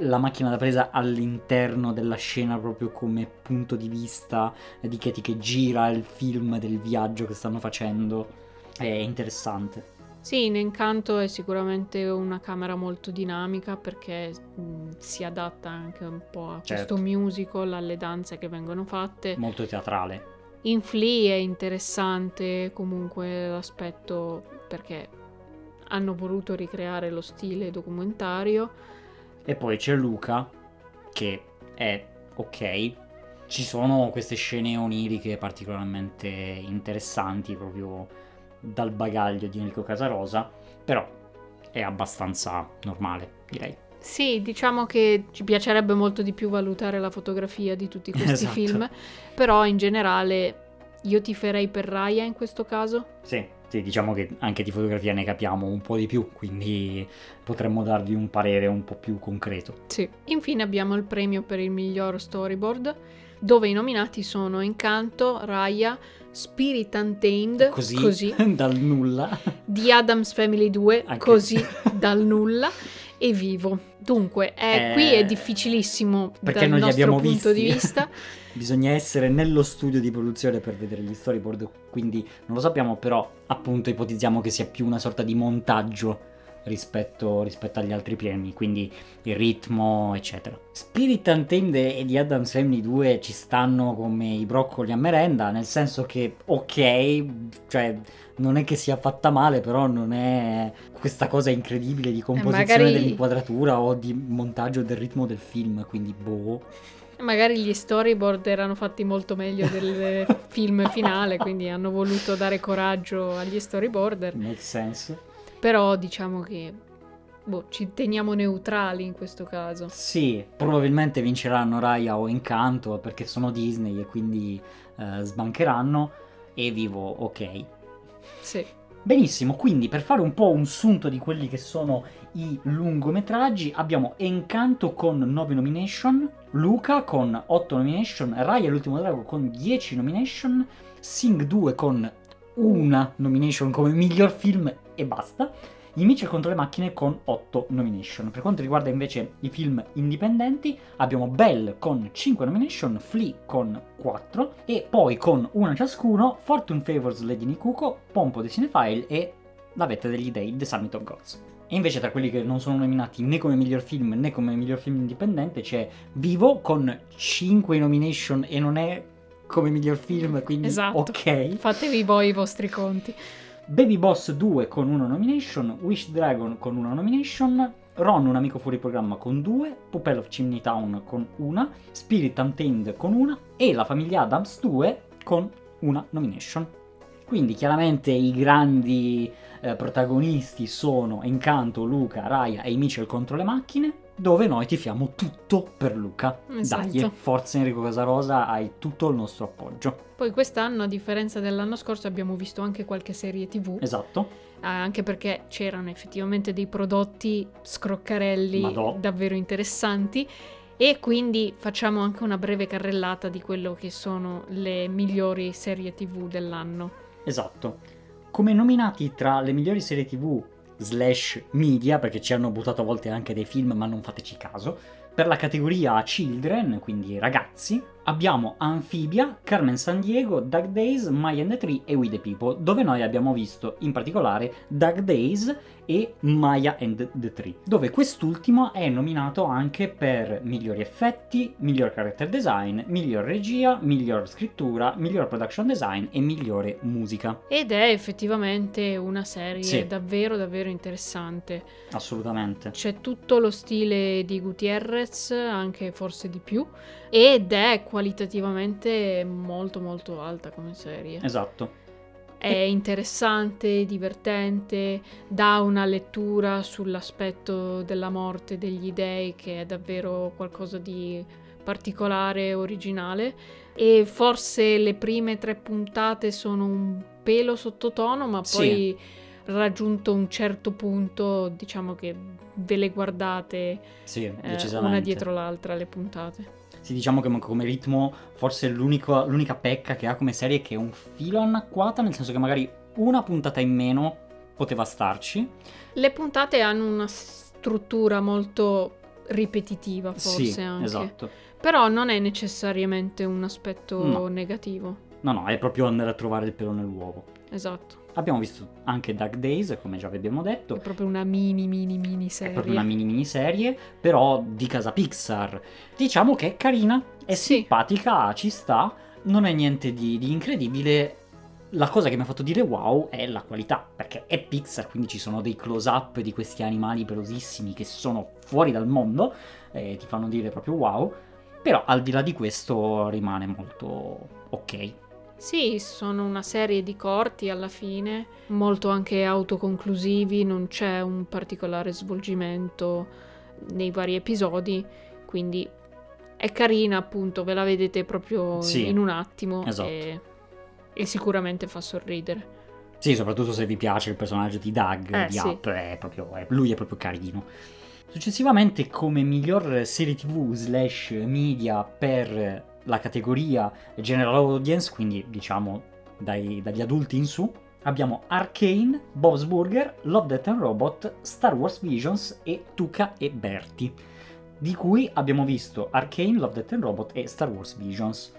B: la macchina da presa all'interno della scena proprio come punto di vista di Katie che gira il film del viaggio che stanno facendo. È interessante.
A: Sì, in Encanto è sicuramente una camera molto dinamica perché mh, si adatta anche un po' a
B: Certo.
A: questo musical, alle danze che vengono fatte.
B: Molto teatrale.
A: In Flea è interessante comunque l'aspetto perché hanno voluto ricreare lo stile documentario.
B: E poi c'è Luca, che è ok. Ci sono queste scene oniriche particolarmente interessanti proprio dal bagaglio di Enrico Casarosa, però è abbastanza normale, direi.
A: Sì, diciamo che ci piacerebbe molto di più valutare la fotografia di tutti questi
B: Esatto.
A: film, però in generale io ti farei per Raya in questo caso.
B: Sì, sì, diciamo che anche di fotografia ne capiamo un po' di più, quindi potremmo darvi un parere un po' più concreto.
A: Sì. Infine abbiamo il premio per il miglior storyboard, dove i nominati sono Encanto, Raya, Spirit Untamed,
B: Così, dal nulla.
A: The Adams Family 2,
B: Anche-
A: così dal nulla, e Vivo. Dunque, è-
B: Eh,
A: qui è difficilissimo
B: perché
A: dal
B: non li
A: nostro
B: abbiamo
A: punto di
B: visti.
A: vista.
B: Bisogna essere nello studio di produzione per vedere gli storyboard, quindi non lo sappiamo, però appunto ipotizziamo che sia più una sorta di montaggio rispetto, rispetto agli altri premi, quindi il ritmo, eccetera. Spirit Untamed e di Adam's Family 2 ci stanno come i broccoli a merenda, nel senso che ok, cioè non è che sia fatta male, però non è questa cosa incredibile di composizione
A: magari-
B: dell'inquadratura o di montaggio del ritmo del film, quindi boh.
A: Magari gli storyboard erano fatti molto meglio del film finale, quindi hanno voluto dare coraggio agli storyboarder.
B: Make sense.
A: Però diciamo che boh, ci teniamo neutrali in questo caso.
B: Sì, probabilmente vinceranno Raya o Encanto perché sono Disney e quindi eh, sbancheranno. E vivo, ok.
A: Sì.
B: Benissimo, quindi per fare un po' un sunto di quelli che sono i lungometraggi, abbiamo Encanto con 9 nomination, Luca con 8 nomination, Raya l'ultimo drago con 10 nomination, Sing 2 con una nomination come miglior film e basta, I Mitchell contro le macchine con 8 nomination. Per quanto riguarda invece i film indipendenti, abbiamo Belle con 5 nomination, Flea con 4 e poi con una ciascuno Fortune Favors Lady Nikuko, Pompo dei Cinephile e La vetta degli dei The Summit of Gods. E invece tra quelli che non sono nominati né come miglior film né come miglior film indipendente c'è Vivo con 5 nomination e non è come miglior film, quindi
A: Esatto.
B: ok.
A: Fatevi voi i vostri conti.
B: Baby Boss 2 con una nomination, Wish Dragon con una nomination, Ron un amico fuori programma con due, Pupel of Chimney Town con una, Spirit Untamed con una e la famiglia Adams 2 con una nomination. Quindi chiaramente i grandi eh, protagonisti sono Encanto, Luca, Raya e i Mitchell contro le macchine, dove noi tifiamo tutto per Luca.
A: Esatto.
B: Dai, forza Enrico Casarosa, hai tutto il nostro appoggio.
A: Poi quest'anno, a differenza dell'anno scorso, abbiamo visto anche qualche serie TV,
B: Esatto.
A: eh, anche perché c'erano effettivamente dei prodotti scroccarelli
B: Madò.
A: davvero interessanti. E quindi facciamo anche una breve carrellata di quello che sono le migliori serie TV dell'anno.
B: Esatto. Come nominati tra le migliori serie tv slash media, perché ci hanno buttato a volte anche dei film, ma non fateci caso, per la categoria children, quindi ragazzi, abbiamo Amphibia, Carmen San Diego, Doug Days, Maya and the Tree e We the People, dove noi abbiamo visto in particolare Doug Days e Maya and the Tree, dove quest'ultimo è nominato anche per migliori effetti, miglior character design, miglior regia, miglior scrittura, miglior production design e migliore musica.
A: Ed è effettivamente una serie
B: Sì.
A: davvero davvero interessante.
B: Assolutamente.
A: C'è tutto lo stile di Gutierrez, anche forse di più, ed è qualitativamente molto molto alta come serie.
B: Esatto.
A: È interessante, divertente, dà una lettura sull'aspetto della morte degli dei che è davvero qualcosa di particolare originale. E forse le prime tre puntate sono un pelo sottotono, ma
B: Sì.
A: poi raggiunto un certo punto, diciamo che ve le guardate
B: Sì,
A: eh, una dietro l'altra le puntate.
B: Sì, diciamo che come ritmo forse l'unica pecca che ha come serie è che è un filo anacquata, nel senso che magari una puntata in meno poteva starci.
A: Le puntate hanno una struttura molto ripetitiva, forse
B: sì,
A: anche.
B: esatto.
A: Però non è necessariamente un aspetto
B: No.
A: negativo.
B: No, no, è proprio andare a trovare il pelo nell'uovo.
A: Esatto.
B: Abbiamo visto anche Dark Days, come già vi abbiamo
A: È
B: detto.
A: proprio una mini mini mini
B: È
A: serie.
B: proprio una mini miniserie, però di casa Pixar. Diciamo che è carina, è
A: Sì.
B: simpatica, ci sta, non è niente di, di incredibile, la cosa che mi ha fatto dire wow è la qualità, perché è Pixar, quindi ci sono dei close-up di questi animali pelosissimi che sono fuori dal mondo e ti fanno dire proprio wow, però al di là di questo rimane molto ok.
A: Sì, sono una serie di corti alla fine, molto anche autoconclusivi, non c'è un particolare svolgimento nei vari episodi, quindi è carina appunto, ve la vedete proprio
B: Sì,
A: in un attimo
B: esatto.
A: e, e sicuramente fa sorridere.
B: Sì, soprattutto se vi piace il personaggio di Doug
A: Eh,
B: di
A: sì.
B: Up, è proprio, è- lui è proprio carino. Successivamente, come miglior serie TV slash media per la categoria General Audience, quindi diciamo dai- dagli adulti in su, abbiamo Arcane, Bob's Burger, Love, Death and Robot, Star Wars Visions e Tuca e Berti, di cui abbiamo visto Arcane, Love, Death and Robot e Star Wars Visions.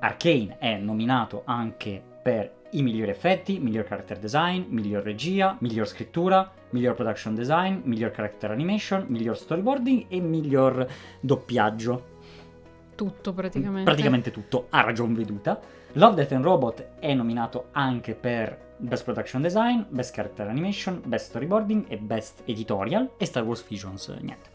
B: Arcane è nominato anche per i migliori effetti, miglior character design, miglior regia, miglior scrittura, miglior production design, miglior character animation, miglior storyboarding e miglior doppiaggio.
A: Tutto praticamente.
B: Praticamente tutto, a ragion veduta. Love, Death and Robot è nominato anche per Best Production Design, Best Character Animation, Best Storyboarding e Best Editorial e Star Wars Visions, eh, niente.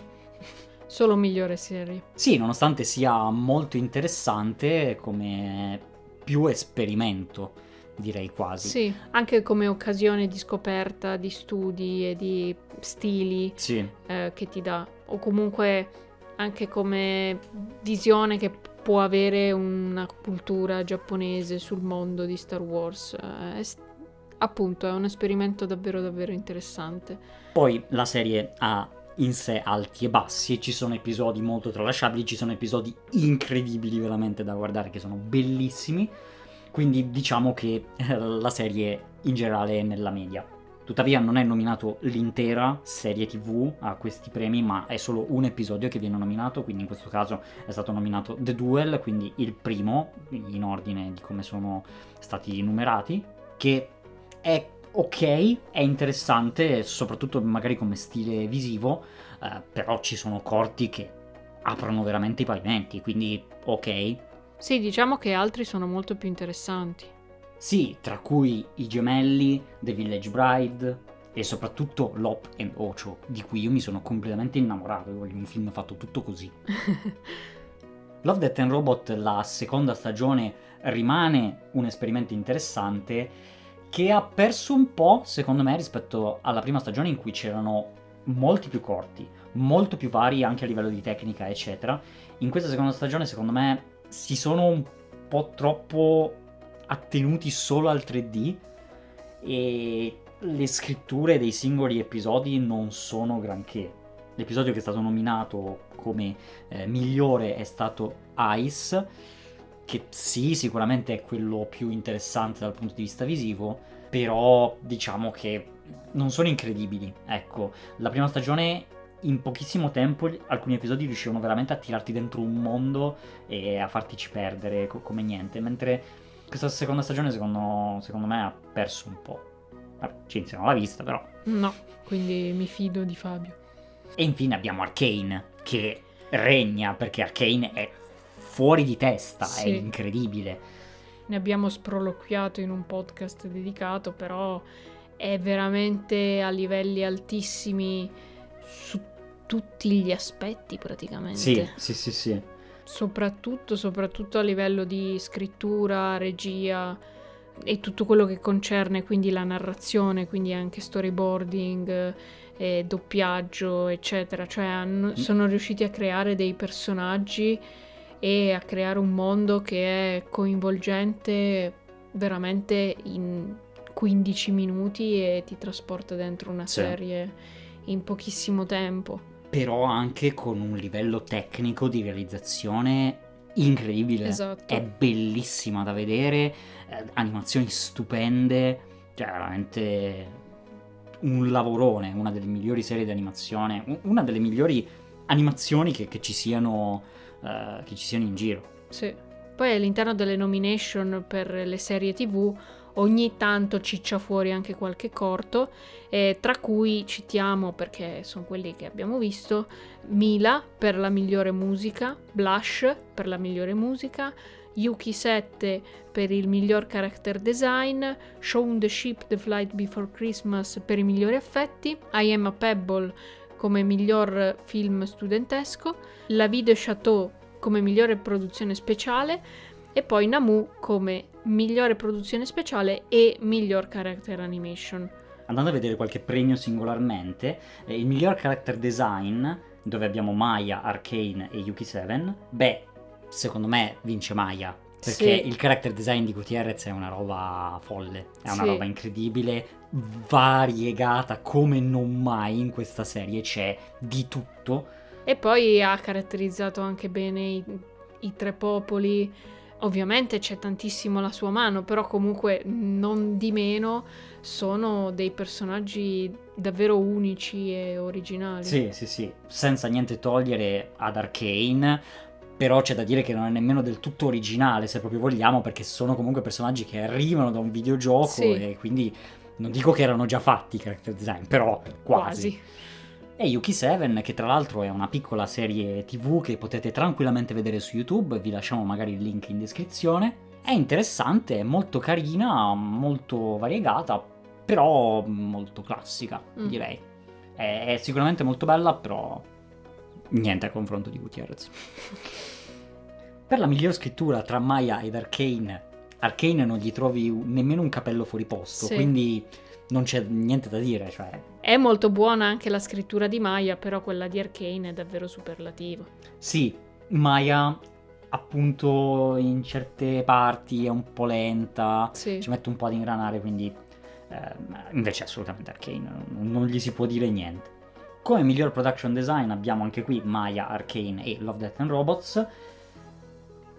A: Solo migliore serie.
B: Sì, nonostante sia molto interessante come più esperimento, direi quasi.
A: Sì, anche come occasione di scoperta di studi e di stili
B: Sì,
A: eh, che ti dà, o comunque anche come visione che può avere una cultura giapponese sul mondo di Star Wars. Eh, è appunto, è un esperimento davvero davvero interessante.
B: Poi la serie ha in sé alti e bassi ci sono episodi molto tralasciabili, ci sono episodi incredibili veramente da guardare che sono bellissimi, quindi diciamo che eh, la serie in generale è nella media. Tuttavia non è nominato l'intera serie TV a questi premi, ma è solo un episodio che viene nominato, quindi in questo caso è stato nominato The Duel, quindi il primo in ordine di come sono stati numerati, che è ok, è interessante, soprattutto magari come stile visivo, eh, però ci sono corti che aprono veramente i pavimenti, quindi ok.
A: Sì, diciamo che altri sono molto più interessanti.
B: Sì, tra cui i gemelli, The Village Bride e soprattutto Lop and Ocho, di cui io mi sono completamente innamorato, io voglio un film fatto tutto così. Love, Death and Robot, la seconda stagione, rimane un esperimento interessante che ha perso un po', secondo me, rispetto alla prima stagione in cui c'erano molti più corti, molto più vari anche a livello di tecnica, eccetera. In questa seconda stagione, secondo me, si sono un po' troppo attenuti solo al 3D e le scritture dei singoli episodi non sono granché. L'episodio che è stato nominato come eh, migliore è stato Ice, che sì, sicuramente è quello più interessante dal punto di vista visivo, però diciamo che non sono incredibili. Ecco, la prima stagione in pochissimo tempo alcuni episodi riuscivano veramente a tirarti dentro un mondo e a fartici perdere co- come niente, mentre questa seconda stagione secondo, secondo me ha perso un po'. Vabbè, Cinzia non l'ha vista però.
A: No, quindi mi fido di Fabio.
B: E infine abbiamo Arcane, che regna perché Arcane è fuori di testa, è
A: Sì.
B: incredibile.
A: Ne abbiamo sproloquiato in un podcast dedicato, però è veramente a livelli altissimi su tutti gli aspetti praticamente.
B: Sì, sì, sì, sì.
A: Soprattutto, soprattutto a livello di scrittura, regia e tutto quello che concerne quindi la narrazione, quindi anche storyboarding, eh, doppiaggio, eccetera. Cioè hanno- sono riusciti a creare dei personaggi e a creare un mondo che è coinvolgente veramente in 15 minuti e ti trasporta dentro una
B: Sì.
A: serie in pochissimo tempo.
B: Però anche con un livello tecnico di realizzazione incredibile.
A: Esatto.
B: È bellissima da vedere, eh, animazioni stupende, cioè veramente un lavorone, una delle migliori serie di animazione, una delle migliori animazioni che, che ci siano, eh, che ci siano in giro.
A: Sì. Poi all'interno delle nomination per le serie TV ogni tanto ciccia fuori anche qualche corto, eh, tra cui citiamo, perché sono quelli che abbiamo visto, Mila per la migliore musica, Blush per la migliore musica, Yuki 7 per il miglior character design, Shown the Ship The Flight Before Christmas per i migliori effetti, I Am a Pebble come miglior film studentesco, La Vie de Chateau come migliore produzione speciale e poi Namu come migliore produzione speciale e miglior character animation.
B: Andando a vedere qualche premio singolarmente, eh, il miglior character design, dove abbiamo Maya, Arcane e Yuki 7, beh, secondo me vince Maya. Perché
A: Sì.
B: il character design di Gutierrez è una roba folle, è una
A: Sì.
B: roba incredibile, variegata come non mai in questa serie, c'è di tutto.
A: E poi ha caratterizzato anche bene i, i tre popoli. Ovviamente c'è tantissimo la sua mano, però comunque non di meno sono dei personaggi davvero unici e originali.
B: Sì, sì, sì, senza niente togliere ad Arcane, però c'è da dire che non è nemmeno del tutto originale, se proprio vogliamo, perché sono comunque personaggi che arrivano da un videogioco
A: Sì.
B: e quindi non dico che erano già fatti i character design, però quasi.
A: Quasi.
B: E Yuki 7, che tra l'altro è una piccola serie TV che potete tranquillamente vedere su YouTube, vi lasciamo magari il link in descrizione. È interessante, è molto carina, molto variegata, però molto classica,
A: Mm.
B: direi. È, è sicuramente molto bella, però niente a confronto di Gutierrez. per la miglior scrittura tra Maya ed Arcane, Arcane non gli trovi nemmeno un capello fuori posto,
A: Sì.
B: quindi non c'è niente da dire, cioè
A: È molto buona anche la scrittura di Maya, però quella di Arcane è davvero superlativa.
B: Sì, Maya appunto in certe parti è un po' lenta,
A: Sì.
B: ci mette un po' ad ingranare, quindi ehm, invece assolutamente Arcane, non, gli si può dire niente. Come miglior production design abbiamo anche qui Maya, Arcane e Love, Death and Robots.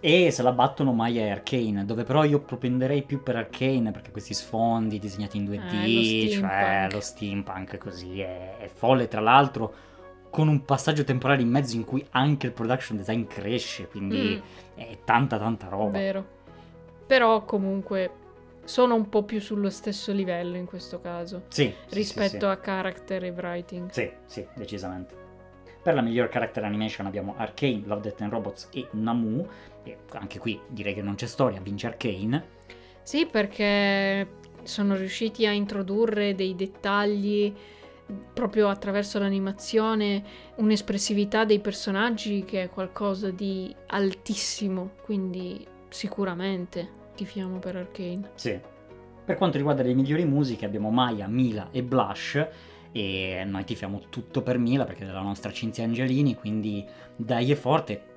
B: E se la battono Maya e Arcane, dove però io propenderei più per Arcane perché questi sfondi disegnati in 2D,
A: Eh, lo
B: cioè lo steampunk così è, è folle. Tra l'altro, con un passaggio temporale in mezzo in cui anche il production design cresce, quindi
A: Mm,
B: è tanta tanta roba.
A: vero. Però comunque sono un po' più sullo stesso livello in questo caso,
B: Sì, sì,
A: rispetto
B: sì, sì.
A: a character e writing.
B: Sì, sì, decisamente. Per la miglior character animation abbiamo Arcane, Love, Death and Robots e Namu. E anche qui direi che non c'è storia, vince Arcane.
A: Sì, perché sono riusciti a introdurre dei dettagli proprio attraverso l'animazione, un'espressività dei personaggi che è qualcosa di altissimo, quindi sicuramente tifiamo per Arcane.
B: Sì. Per quanto riguarda le migliori musiche abbiamo Maya, Mila e Blush. E noi tifiamo tutto per Mila perché è della nostra Cinzia Angelini, quindi dai è forte.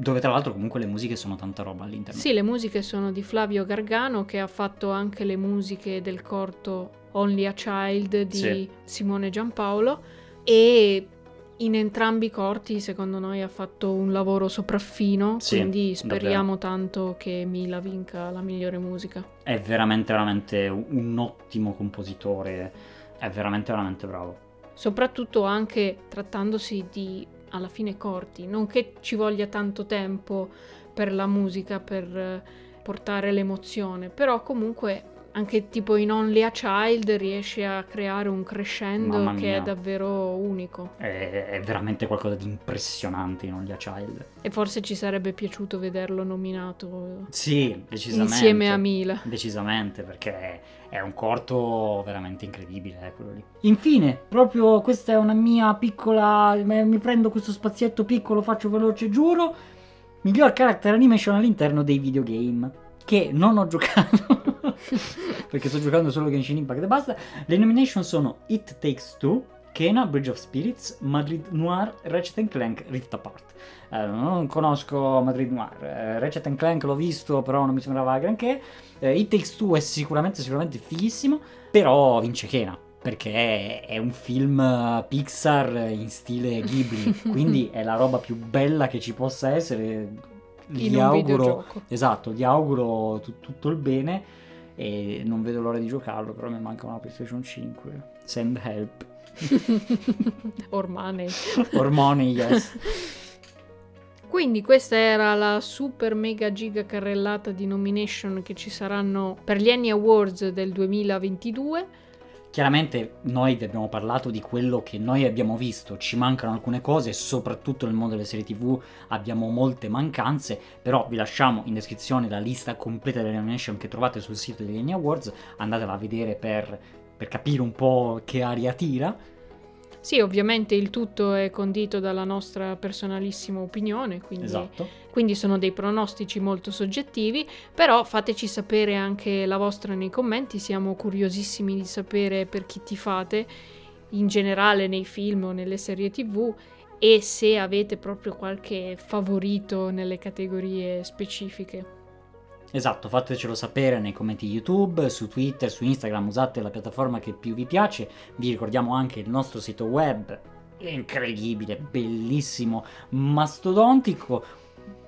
B: Dove tra l'altro comunque le musiche sono tanta roba all'interno.
A: Sì, le musiche sono di Flavio Gargano che ha fatto anche le musiche del corto Only a Child di
B: Sì.
A: Simone Giampaolo e in entrambi i corti secondo noi ha fatto un lavoro sopraffino,
B: Sì,
A: quindi speriamo tanto che Mila vinca la migliore musica.
B: È veramente, veramente un ottimo compositore. È veramente, veramente bravo.
A: Soprattutto anche trattandosi di alla fine corti, non che ci voglia tanto tempo per la musica per eh, portare l'emozione, però comunque anche tipo in Only a Child riesce a creare un crescendo che è davvero unico
B: È, è veramente qualcosa di impressionante in Only a Child.
A: e forse ci sarebbe piaciuto vederlo nominato
B: Sì, decisamente.
A: insieme a Mila.
B: Decisamente, perché è un corto veramente incredibile, eh, quello lì. Infine, proprio questa è una mia piccola... Mi prendo questo spazietto piccolo, faccio veloce, giuro. Miglior character animation all'interno dei videogame. Che non ho giocato. perché sto giocando solo Genshin Impact e basta. Le nomination sono It Takes Two, Kena, Bridge of Spirits, Madrid Noir, Ratchet Clank, Rift Apart. Eh, non conosco Madrid Noir, eh, Ratchet Clank l'ho visto, però non mi sembrava granché. Eh, It Takes Two è sicuramente, sicuramente fighissimo, però vince Kena. Perché è, un film eh, Pixar in stile Ghibli, quindi è la roba più bella che ci possa essere. Gli auguro, esatto, gli auguro tu- tutto il bene e non vedo l'ora di giocarlo, però mi manca una PlayStation 5. Send help.
A: Ormai.
B: Or money, yes.
A: Quindi questa era la super mega giga carrellata di nomination che ci saranno per gli Annie Awards del 2022.
B: Chiaramente noi vi abbiamo parlato di quello che noi abbiamo visto, ci mancano alcune cose, soprattutto nel mondo delle serie tv abbiamo molte mancanze, però vi lasciamo in descrizione la lista completa delle nomination che trovate sul sito degli Annie Awards, andatela a vedere per, per capire un po' che aria tira.
A: Sì, ovviamente il tutto è condito dalla nostra personalissima opinione, quindi,
B: Esatto.
A: quindi sono dei pronostici molto soggettivi, però fateci sapere anche la vostra nei commenti, siamo curiosissimi di sapere per chi tifate in generale nei film o nelle serie tv e se avete proprio qualche favorito nelle categorie specifiche.
B: Esatto, fatecelo sapere nei commenti YouTube, su Twitter, su Instagram, usate la piattaforma che più vi piace. Vi ricordiamo anche il nostro sito web, incredibile, bellissimo, mastodontico,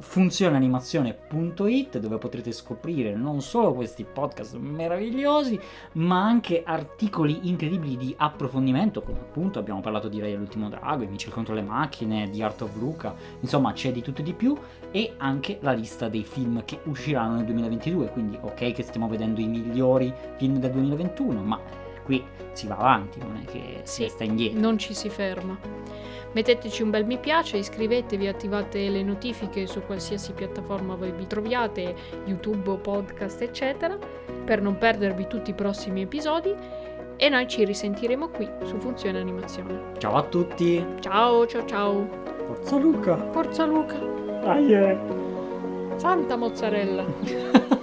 B: funzioneanimazione.it dove potrete scoprire non solo questi podcast meravigliosi, ma anche articoli incredibili di approfondimento, come appunto abbiamo parlato di Ray l'ultimo drago, i Mitchell contro le macchine, di Art of Luca, insomma c'è di tutto e di più e anche la lista dei film che usciranno nel 2022, quindi ok che stiamo vedendo i migliori film del 2021, ma qui si va avanti, non è che si
A: Sì.
B: sta indietro.
A: Non ci si ferma. Metteteci un bel mi piace, iscrivetevi, attivate le notifiche su qualsiasi piattaforma voi vi troviate, YouTube podcast, eccetera, per non perdervi tutti i prossimi episodi. E noi ci risentiremo qui su Funzione Animazione.
B: Ciao a tutti!
A: Ciao, ciao, ciao.
B: Forza Luca!
A: Forza Luca.
B: Dai! eh.
A: Santa mozzarella.